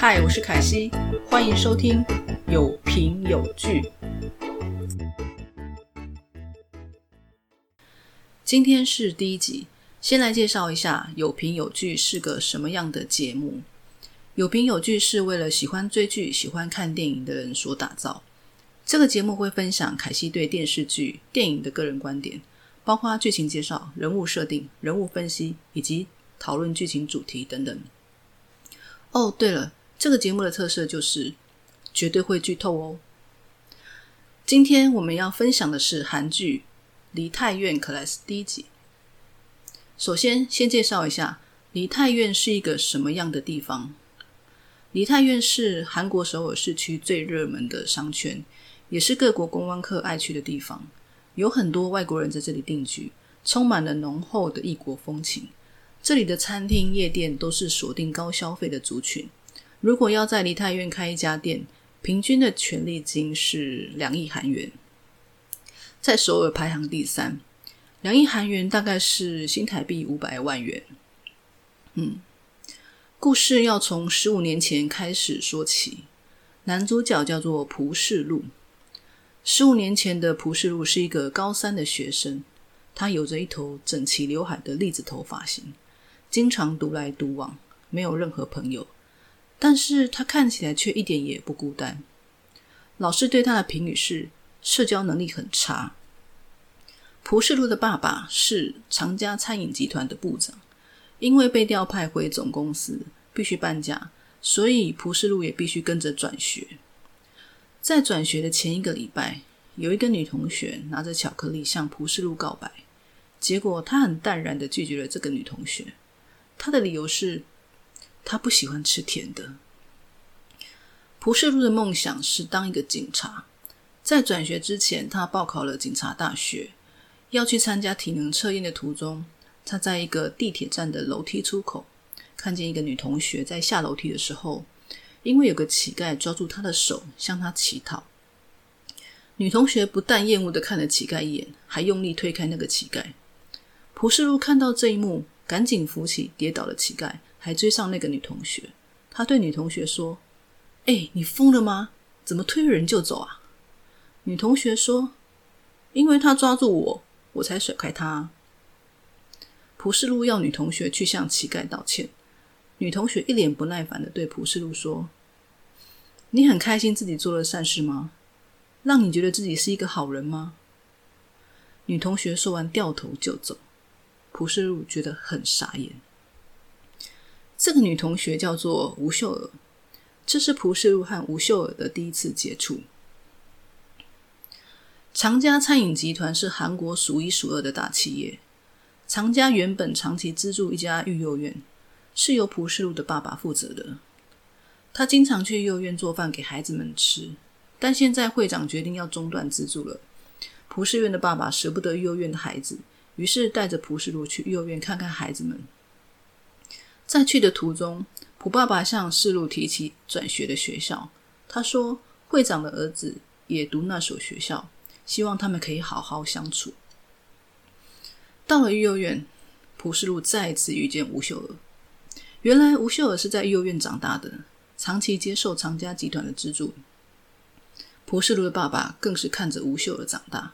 嗨，我是凯西，欢迎收听有评有据。今天是第一集，先来介绍一下有评有据是个什么样的节目。有评有据是为了喜欢追剧、喜欢看电影的人所打造。这个节目会分享凯西对电视剧、电影的个人观点，包括剧情介绍、人物设定、人物分析以及讨论剧情主题等等。哦，对了，这个节目的特色就是绝对会剧透哦。今天我们要分享的是韩剧《梨泰院 Class》第一集。首先，先介绍一下梨泰院是一个什么样的地方。梨泰院是韩国首尔市区最热门的商圈。也是各国观光客爱去的地方，有很多外国人在这里定居，充满了浓厚的异国风情。这里的餐厅、夜店都是锁定高消费的族群。如果要在梨泰院开一家店，平均的权利金是两亿韩元，在首尔排行第三。两亿韩元大概是新台币五百万元。嗯，故事要从十五年前开始说起。男主角叫做朴世禄。十五年前的朴世禄是一个高三的学生，他有着一头整齐刘海的栗子头发型，经常独来独往，没有任何朋友。但是他看起来却一点也不孤单。老师对他的评语是社交能力很差。蒲世禄的爸爸是长家餐饮集团的部长，因为被调派回总公司，必须搬家，所以蒲世禄也必须跟着转学。在转学的前一个礼拜，有一个女同学拿着巧克力向蒲世禄告白，结果他很淡然的拒绝了这个女同学。他的理由是，他不喜欢吃甜的。朴世禄的梦想是当一个警察，在转学之前，他报考了警察大学。要去参加体能测验的途中，他在一个地铁站的楼梯出口，看见一个女同学在下楼梯的时候。因为有个乞丐抓住他的手，向他乞讨。女同学不但厌恶的看了乞丐一眼，还用力推开那个乞丐。朴世禄看到这一幕，赶紧扶起跌倒的乞丐，还追上那个女同学。他对女同学说：“哎，你疯了吗？怎么推人就走啊？”女同学说：“因为他抓住我，我才甩开他。”朴世禄要女同学去向乞丐道歉。女同学一脸不耐烦的对朴世禄说。你很开心自己做了善事吗？让你觉得自己是一个好人吗？女同学说完，掉头就走。朴世禄觉得很傻眼。这个女同学叫做吴秀儿，这是朴世禄和吴秀儿的第一次接触。长家餐饮集团是韩国数一数二的大企业。长家原本长期资助一家育幼院，是由朴世禄的爸爸负责的。他经常去幼儿园做饭给孩子们吃，但现在会长决定要中断资助了。蒲世院的爸爸舍不得幼儿园的孩子，于是带着蒲世禄去幼儿园看看孩子们。在去的途中，普爸爸向世禄提起转学的学校，他说会长的儿子也读那所学校，希望他们可以好好相处。到了育幼儿园，蒲世禄再次遇见吴秀娥。原来吴秀娥是在育幼儿园长大的。长期接受长家集团的资助，普世禄的爸爸更是看着吴秀儿长大。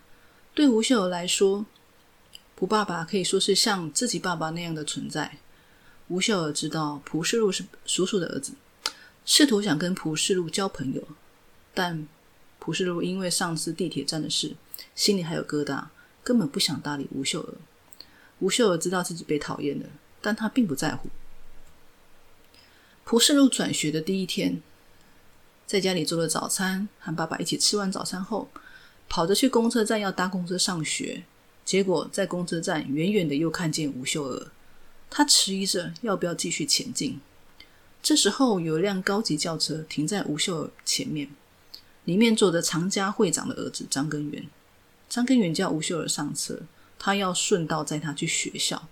对吴秀儿来说，普爸爸可以说是像自己爸爸那样的存在。吴秀儿知道蒲世禄是叔叔的儿子，试图想跟蒲世禄交朋友，但蒲世禄因为上次地铁站的事，心里还有疙瘩，根本不想搭理吴秀儿。吴秀儿知道自己被讨厌了，但他并不在乎。朴世禄转学的第一天，在家里做了早餐，和爸爸一起吃完早餐后，跑着去公车站要搭公车上学。结果在公车站远远的又看见吴秀娥，他迟疑着要不要继续前进。这时候有一辆高级轿车停在吴秀娥前面，里面坐着常家会长的儿子张根源。张根源叫吴秀娥上车，他要顺道载她去学校，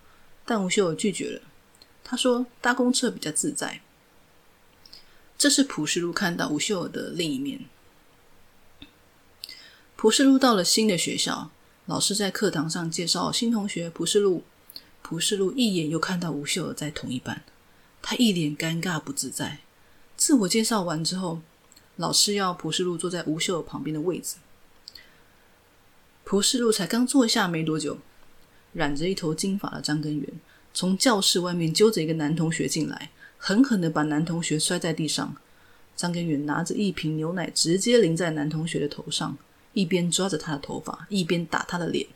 但吴秀娥拒绝了。他说搭公车比较自在。这是朴世路看到吴秀儿的另一面。朴世路到了新的学校，老师在课堂上介绍新同学朴世路。朴世禄一眼又看到吴秀儿在同一班，他一脸尴尬不自在。自我介绍完之后，老师要蒲世禄坐在吴秀儿旁边的位置。蒲世禄才刚坐下没多久，染着一头金发的张根源从教室外面揪着一个男同学进来，狠狠的把男同学摔在地上。张根源拿着一瓶牛奶，直接淋在男同学的头上，一边抓着他的头发，一边打他的脸。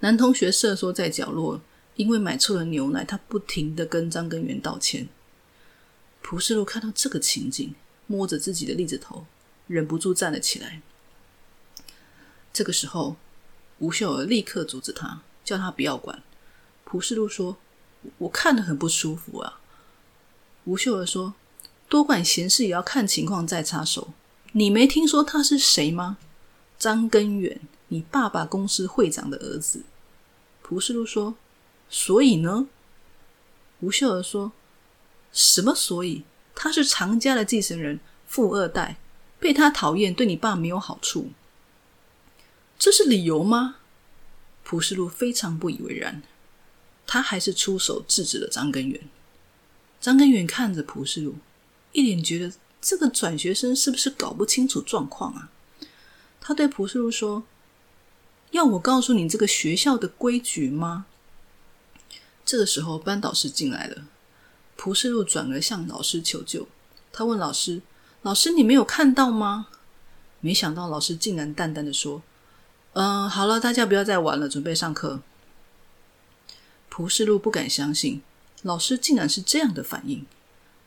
男同学瑟缩在角落，因为买错了牛奶，他不停的跟张根源道歉。蒲世禄看到这个情景，摸着自己的栗子头，忍不住站了起来。这个时候，吴秀儿立刻阻止他，叫他不要管。蒲世禄说：“我看得很不舒服啊。”吴秀儿说：“多管闲事也要看情况再插手。你没听说他是谁吗？张根源，你爸爸公司会长的儿子。”蒲世禄说：“所以呢？”吴秀儿说：“什么所以？他是常家的继承人，富二代，被他讨厌，对你爸没有好处。”这是理由吗？蒲世禄非常不以为然，他还是出手制止了张根源。张根源看着蒲世禄，一脸觉得这个转学生是不是搞不清楚状况啊？他对蒲世禄说：“要我告诉你这个学校的规矩吗？”这个时候，班导师进来了。蒲世禄转而向老师求救，他问老师：“老师，你没有看到吗？”没想到老师竟然淡淡的说。嗯，好了，大家不要再玩了，准备上课。蒲世禄不敢相信，老师竟然是这样的反应。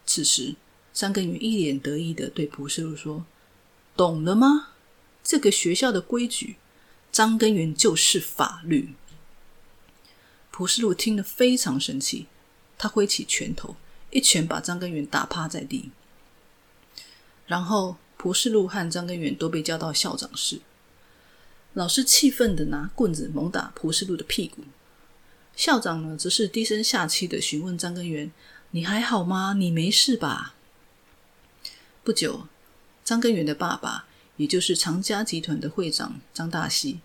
此时，三根源一脸得意的对蒲世禄说：“懂了吗？这个学校的规矩，张根源就是法律。”蒲世禄听得非常生气，他挥起拳头，一拳把张根源打趴在地。然后，蒲世禄和张根源都被叫到校长室。老师气愤的拿棍子猛打蒲世禄的屁股，校长呢，则是低声下气的询问张根源：“你还好吗？你没事吧？”不久，张根源的爸爸，也就是长家集团的会长张大西，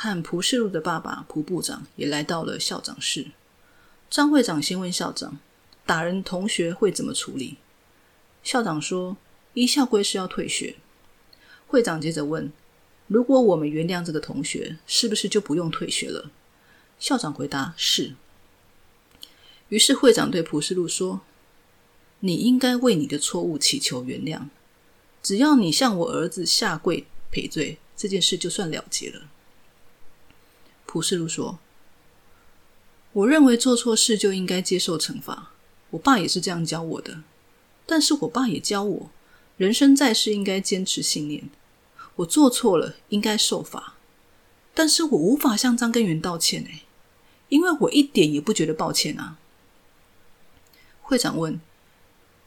和蒲世禄的爸爸蒲部长也来到了校长室。张会长先问校长：“打人同学会怎么处理？”校长说：“依校规是要退学。”会长接着问。如果我们原谅这个同学，是不是就不用退学了？校长回答是。于是会长对蒲世禄说：“你应该为你的错误祈求原谅，只要你向我儿子下跪赔罪，这件事就算了结了。”蒲世路说：“我认为做错事就应该接受惩罚，我爸也是这样教我的。但是我爸也教我，人生在世应该坚持信念。”我做错了，应该受罚，但是我无法向张根源道歉哎，因为我一点也不觉得抱歉啊。会长问：“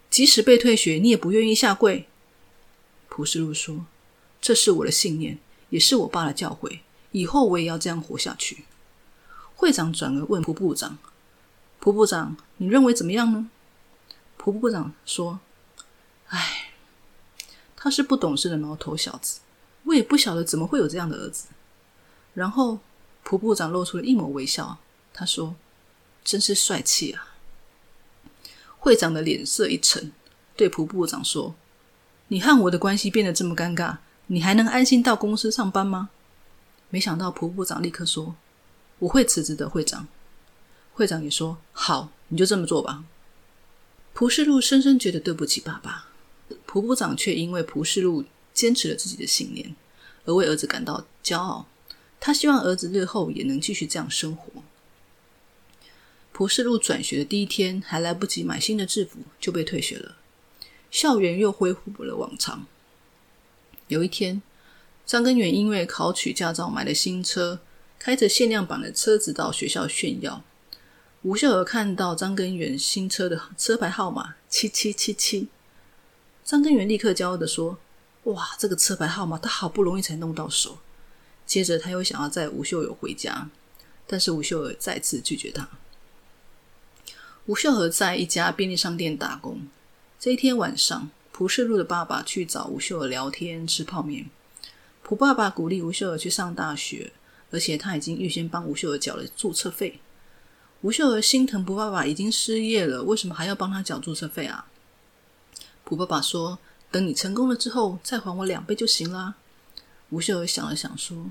即使被退学，你也不愿意下跪？”蒲世路说：“这是我的信念，也是我爸的教诲，以后我也要这样活下去。”会长转而问蒲部长：“蒲部长，你认为怎么样呢？”蒲部长说：“哎，他是不懂事的毛头小子。”我也不晓得怎么会有这样的儿子。然后，蒲部长露出了一抹微笑，他说：“真是帅气啊！”会长的脸色一沉，对蒲部长说：“你和我的关系变得这么尴尬，你还能安心到公司上班吗？”没想到蒲部长立刻说：“我会辞职的，会长。”会长也说：“好，你就这么做吧。”蒲世禄深深觉得对不起爸爸，蒲部长却因为蒲世禄。坚持了自己的信念，而为儿子感到骄傲。他希望儿子日后也能继续这样生活。蒲世禄转学的第一天，还来不及买新的制服，就被退学了。校园又恢复了往常。有一天，张根源因为考取驾照买了新车，开着限量版的车子到学校炫耀。吴秀娥看到张根源新车的车牌号码七七七七，张根源立刻骄傲的说。哇，这个车牌号码他好不容易才弄到手。接着他又想要载吴秀友回家，但是吴秀儿再次拒绝他。吴秀娥在一家便利商店打工。这一天晚上，蒲世禄的爸爸去找吴秀儿聊天吃泡面。蒲爸爸鼓励吴秀儿去上大学，而且他已经预先帮吴秀儿缴了注册费。吴秀儿心疼蒲爸爸已经失业了，为什么还要帮他缴注册费啊？蒲爸爸说：“等你成功了之后，再还我两倍就行啦。”吴秀儿想了想说：“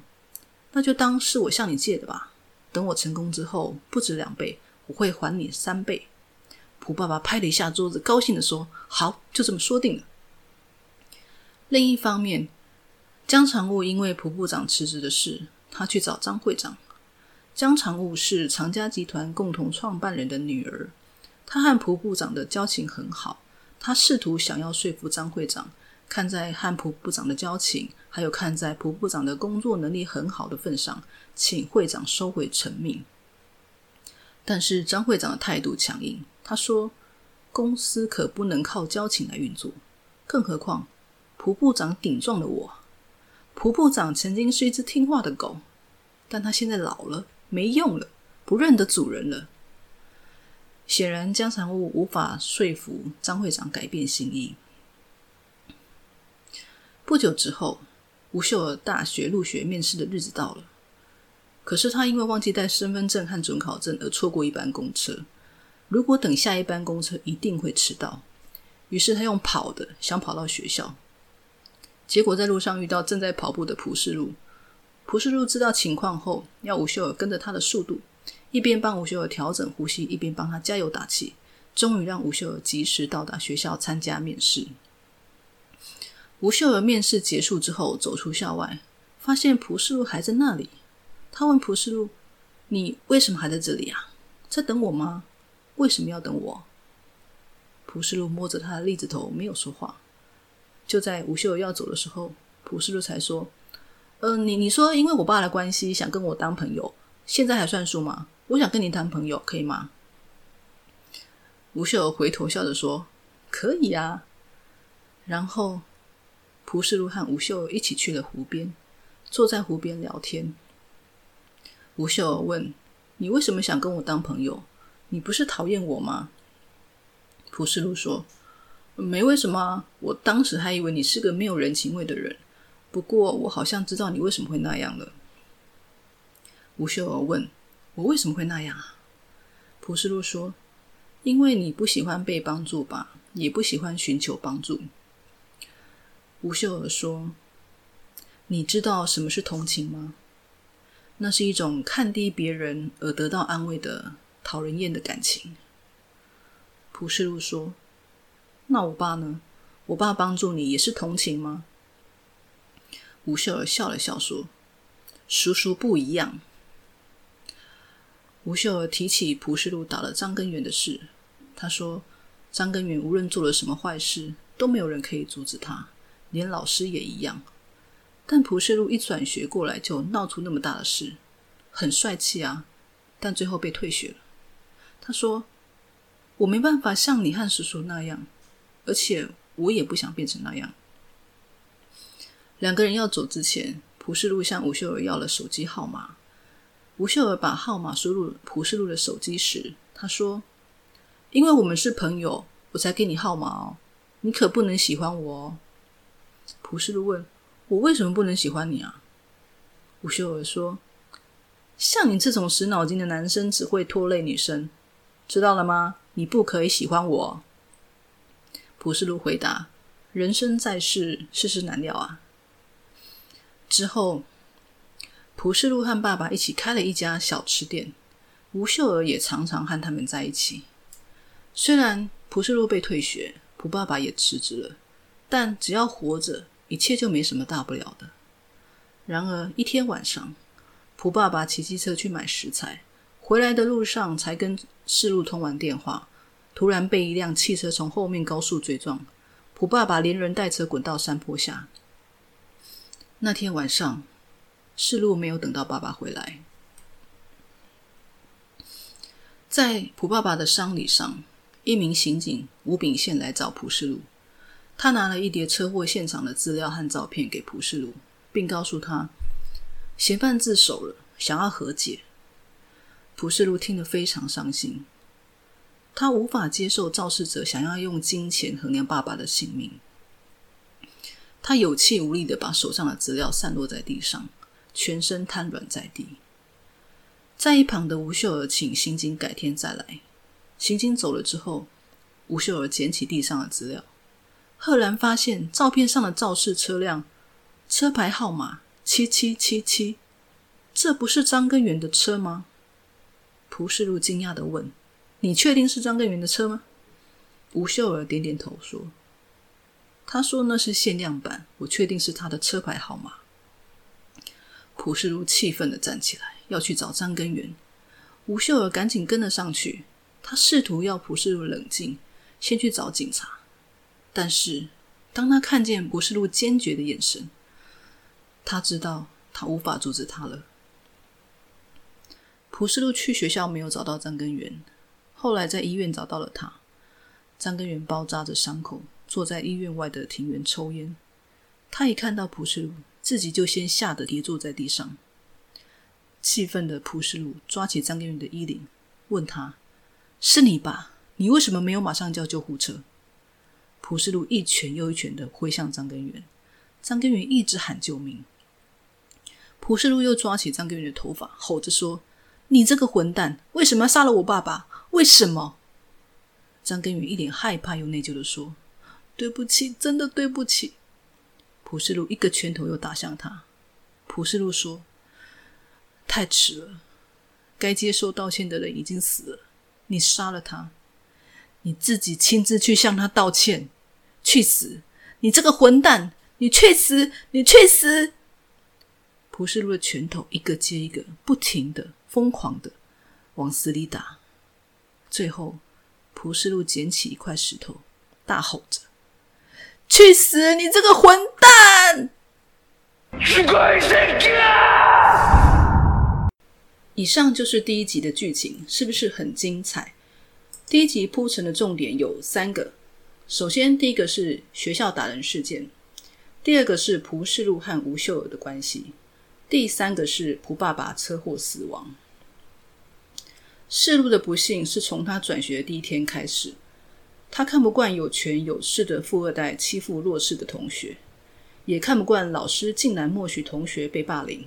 那就当是我向你借的吧。等我成功之后，不止两倍，我会还你三倍。”蒲爸爸拍了一下桌子，高兴的说：“好，就这么说定了。”另一方面，江常务因为蒲部长辞职的事，他去找张会长。江常务是常家集团共同创办人的女儿，她和蒲部长的交情很好。他试图想要说服张会长，看在和蒲部长的交情，还有看在蒲部长的工作能力很好的份上，请会长收回成命。但是张会长的态度强硬，他说：“公司可不能靠交情来运作，更何况蒲部长顶撞了我。蒲部长曾经是一只听话的狗，但他现在老了。”没用了，不认得主人了。显然，江常务无法说服张会长改变心意。不久之后，吴秀儿大学入学面试的日子到了，可是他因为忘记带身份证和准考证而错过一班公车。如果等下一班公车，一定会迟到。于是他用跑的，想跑到学校。结果在路上遇到正在跑步的蒲世禄。蒲世禄知道情况后，要吴秀儿跟着他的速度，一边帮吴秀儿调整呼吸，一边帮他加油打气。终于让吴秀儿及时到达学校参加面试。吴秀儿面试结束之后，走出校外，发现蒲世禄还在那里。他问蒲世禄：“你为什么还在这里啊？在等我吗？为什么要等我？”蒲世禄摸着他的栗子头，没有说话。就在吴秀要走的时候，蒲世禄才说。嗯，你你说，因为我爸的关系，想跟我当朋友，现在还算数吗？我想跟你当朋友，可以吗？吴秀回头笑着说：“可以啊。”然后蒲世禄和吴秀一起去了湖边，坐在湖边聊天。吴秀问：“你为什么想跟我当朋友？你不是讨厌我吗？”蒲世禄说：“没为什么，我当时还以为你是个没有人情味的人。”不过，我好像知道你为什么会那样了。吴秀儿问：“我为什么会那样啊？”蒲世禄说：“因为你不喜欢被帮助吧，也不喜欢寻求帮助。”吴秀儿说：“你知道什么是同情吗？那是一种看低别人而得到安慰的讨人厌的感情。”蒲世禄说：“那我爸呢？我爸帮助你也是同情吗？”吴秀儿笑了笑说：“叔叔不一样。”吴秀儿提起蒲世禄打了张根源的事，他说：“张根源无论做了什么坏事，都没有人可以阻止他，连老师也一样。但蒲世禄一转学过来就闹出那么大的事，很帅气啊，但最后被退学了。”他说：“我没办法像你和叔叔那样，而且我也不想变成那样。”两个人要走之前，蒲世禄向吴秀儿要了手机号码。吴秀儿把号码输入蒲世禄的手机时，他说：“因为我们是朋友，我才给你号码哦。你可不能喜欢我哦。”蒲世禄问：“我为什么不能喜欢你啊？”吴秀儿说：“像你这种死脑筋的男生，只会拖累女生，知道了吗？你不可以喜欢我。”蒲世路回答：“人生在世，世事难料啊。”之后，蒲世路和爸爸一起开了一家小吃店，吴秀儿也常常和他们在一起。虽然蒲世路被退学，蒲爸爸也辞职了，但只要活着，一切就没什么大不了的。然而一天晚上，蒲爸爸骑机车去买食材，回来的路上才跟世路通完电话，突然被一辆汽车从后面高速追撞，普爸爸连人带车滚到山坡下。那天晚上，世禄没有等到爸爸回来。在普爸爸的丧礼上，一名刑警吴炳宪来找普世禄，他拿了一叠车祸现场的资料和照片给普世禄，并告诉他嫌犯自首了，想要和解。普世禄听得非常伤心，他无法接受肇事者想要用金钱衡量爸爸的性命。他有气无力的把手上的资料散落在地上，全身瘫软在地。在一旁的吴秀儿请刑警改天再来。刑警走了之后，吴秀儿捡起地上的资料，赫然发现照片上的肇事车辆车牌号码七七七七，这不是张根源的车吗？蒲世禄惊讶的问：“你确定是张根源的车吗？”吴秀儿点点头说：“他说那是限量版，我确定是他的车牌号码。”蒲世禄气愤的站起来，要去找张根源。吴秀儿赶紧跟了上去，他试图要蒲世禄冷静，先去找警察。但是当他看见蒲世禄坚决的眼神，他知道他无法阻止他了。蒲世路去学校没有找到张根源，后来在医院找到了他。张根源包扎着伤口，坐在医院外的庭园抽烟。他一看到蒲世禄，自己就先吓得跌坐在地上。气愤的蒲世禄抓起张根源的衣领，问他：“是你吧？你为什么没有马上叫救护车？”蒲世禄一拳又一拳的挥向张根源，张根源一直喊救命。蒲世禄又抓起张根源的头发，吼着说：“你这个混蛋，为什么要杀了我爸爸？为什么？”张根源一脸害怕又内疚的说：“对不起，真的对不起。”普世禄一个拳头又打向他。普世禄说：“太迟了，该接受道歉的人已经死了。你杀了他，你自己亲自去向他道歉。去死！你这个混蛋！你去死！你去死！”普世禄的拳头一个接一个，不停的、疯狂的往死里打，最后。蒲世禄捡起一块石头，大吼着：“去死！你这个混蛋！”以上就是第一集的剧情，是不是很精彩？第一集铺陈的重点有三个：首先，第一个是学校打人事件；第二个是蒲世禄和吴秀儿的关系；第三个是蒲爸爸车祸死亡。世路的不幸是从他转学第一天开始。他看不惯有权有势的富二代欺负弱势的同学，也看不惯老师竟然默许同学被霸凌，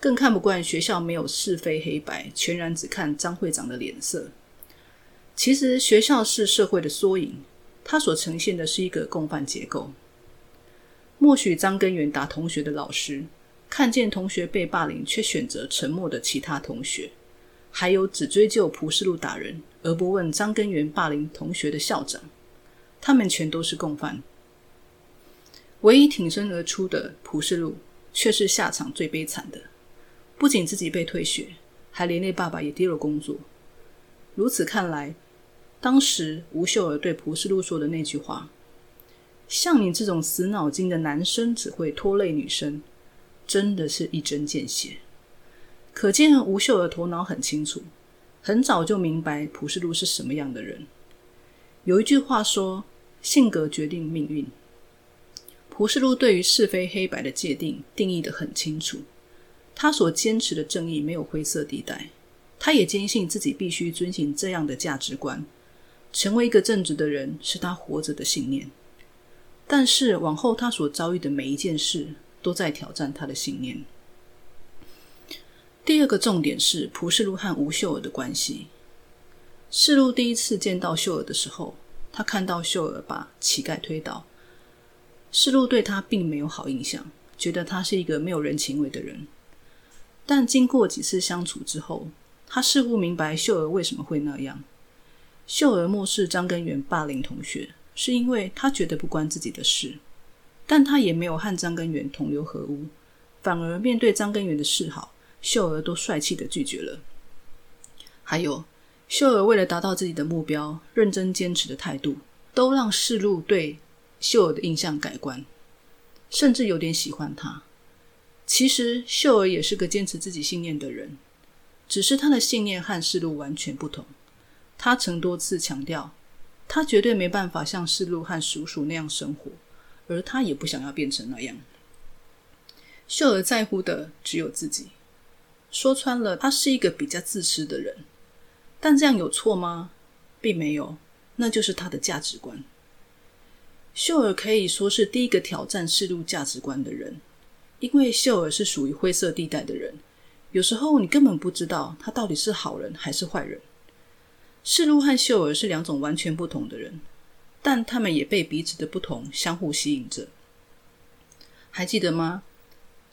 更看不惯学校没有是非黑白，全然只看张会长的脸色。其实学校是社会的缩影，它所呈现的是一个共犯结构。默许张根源打同学的老师，看见同学被霸凌却选择沉默的其他同学。还有只追究蒲世禄打人而不问张根源霸凌同学的校长，他们全都是共犯。唯一挺身而出的蒲世禄，却是下场最悲惨的。不仅自己被退学，还连累爸爸也丢了工作。如此看来，当时吴秀儿对蒲世禄说的那句话：“像你这种死脑筋的男生只会拖累女生”，真的是一针见血。可见吴秀儿头脑很清楚，很早就明白蒲世路是什么样的人。有一句话说：“性格决定命运。”蒲世路对于是非黑白的界定定义的很清楚，他所坚持的正义没有灰色地带。他也坚信自己必须遵循这样的价值观，成为一个正直的人是他活着的信念。但是往后他所遭遇的每一件事，都在挑战他的信念。第二个重点是蒲世禄和吴秀儿的关系。世禄第一次见到秀儿的时候，他看到秀儿把乞丐推倒，世禄对他并没有好印象，觉得他是一个没有人情味的人。但经过几次相处之后，他似乎明白秀儿为什么会那样。秀儿漠视张根源霸凌同学，是因为他觉得不关自己的事，但他也没有和张根源同流合污，反而面对张根源的示好。秀儿都帅气的拒绝了。还有，秀儿为了达到自己的目标，认真坚持的态度，都让世路对秀儿的印象改观，甚至有点喜欢她。其实，秀儿也是个坚持自己信念的人，只是她的信念和世路完全不同。她曾多次强调，她绝对没办法像世路和叔叔那样生活，而她也不想要变成那样。秀儿在乎的只有自己。说穿了，他是一个比较自私的人，但这样有错吗？并没有，那就是他的价值观。秀儿可以说是第一个挑战世路价值观的人，因为秀儿是属于灰色地带的人，有时候你根本不知道他到底是好人还是坏人。世路和秀儿是两种完全不同的人，但他们也被彼此的不同相互吸引着。还记得吗？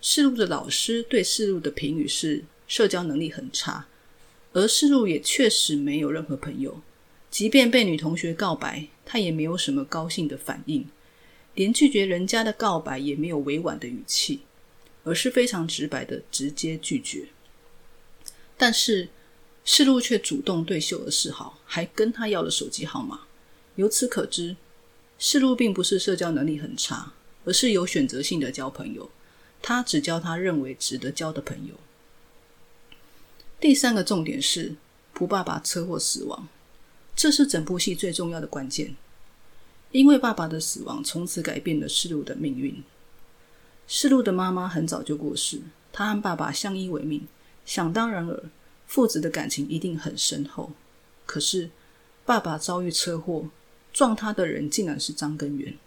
世路的老师对世路的评语是社交能力很差，而世路也确实没有任何朋友。即便被女同学告白，他也没有什么高兴的反应，连拒绝人家的告白也没有委婉的语气，而是非常直白的直接拒绝。但是世路却主动对秀儿示好，还跟他要了手机号码。由此可知，世路并不是社交能力很差，而是有选择性的交朋友。他只交他认为值得交的朋友。第三个重点是，蒲爸爸车祸死亡。这是整部戏最重要的关键，因为爸爸的死亡从此改变了世路的命运。世路的妈妈很早就过世，他和爸爸相依为命，想当然尔，父子的感情一定很深厚。可是，爸爸遭遇车祸，撞他的人竟然是张根源，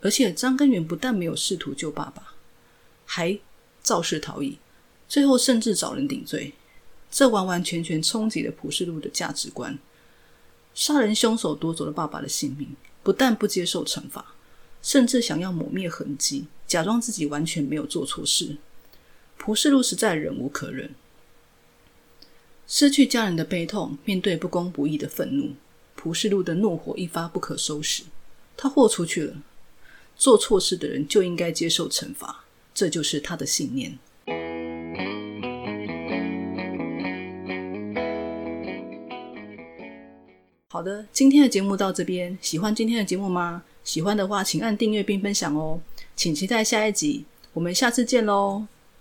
而且张根源不但没有试图救爸爸，还肇事逃逸，最后甚至找人顶罪，这完完全全冲击了蒲世路的价值观。杀人凶手夺走了爸爸的性命，不但不接受惩罚，甚至想要抹灭痕迹，假装自己完全没有做错事。蒲世路实在忍无可忍，失去家人的悲痛，面对不公不义的愤怒，蒲世路的怒火一发不可收拾。他豁出去了，做错事的人就应该接受惩罚，这就是他的信念。好的，今天的节目到这边。喜欢今天的节目吗？喜欢的话，请按订阅并分享哦。请期待下一集，我们下次见喽。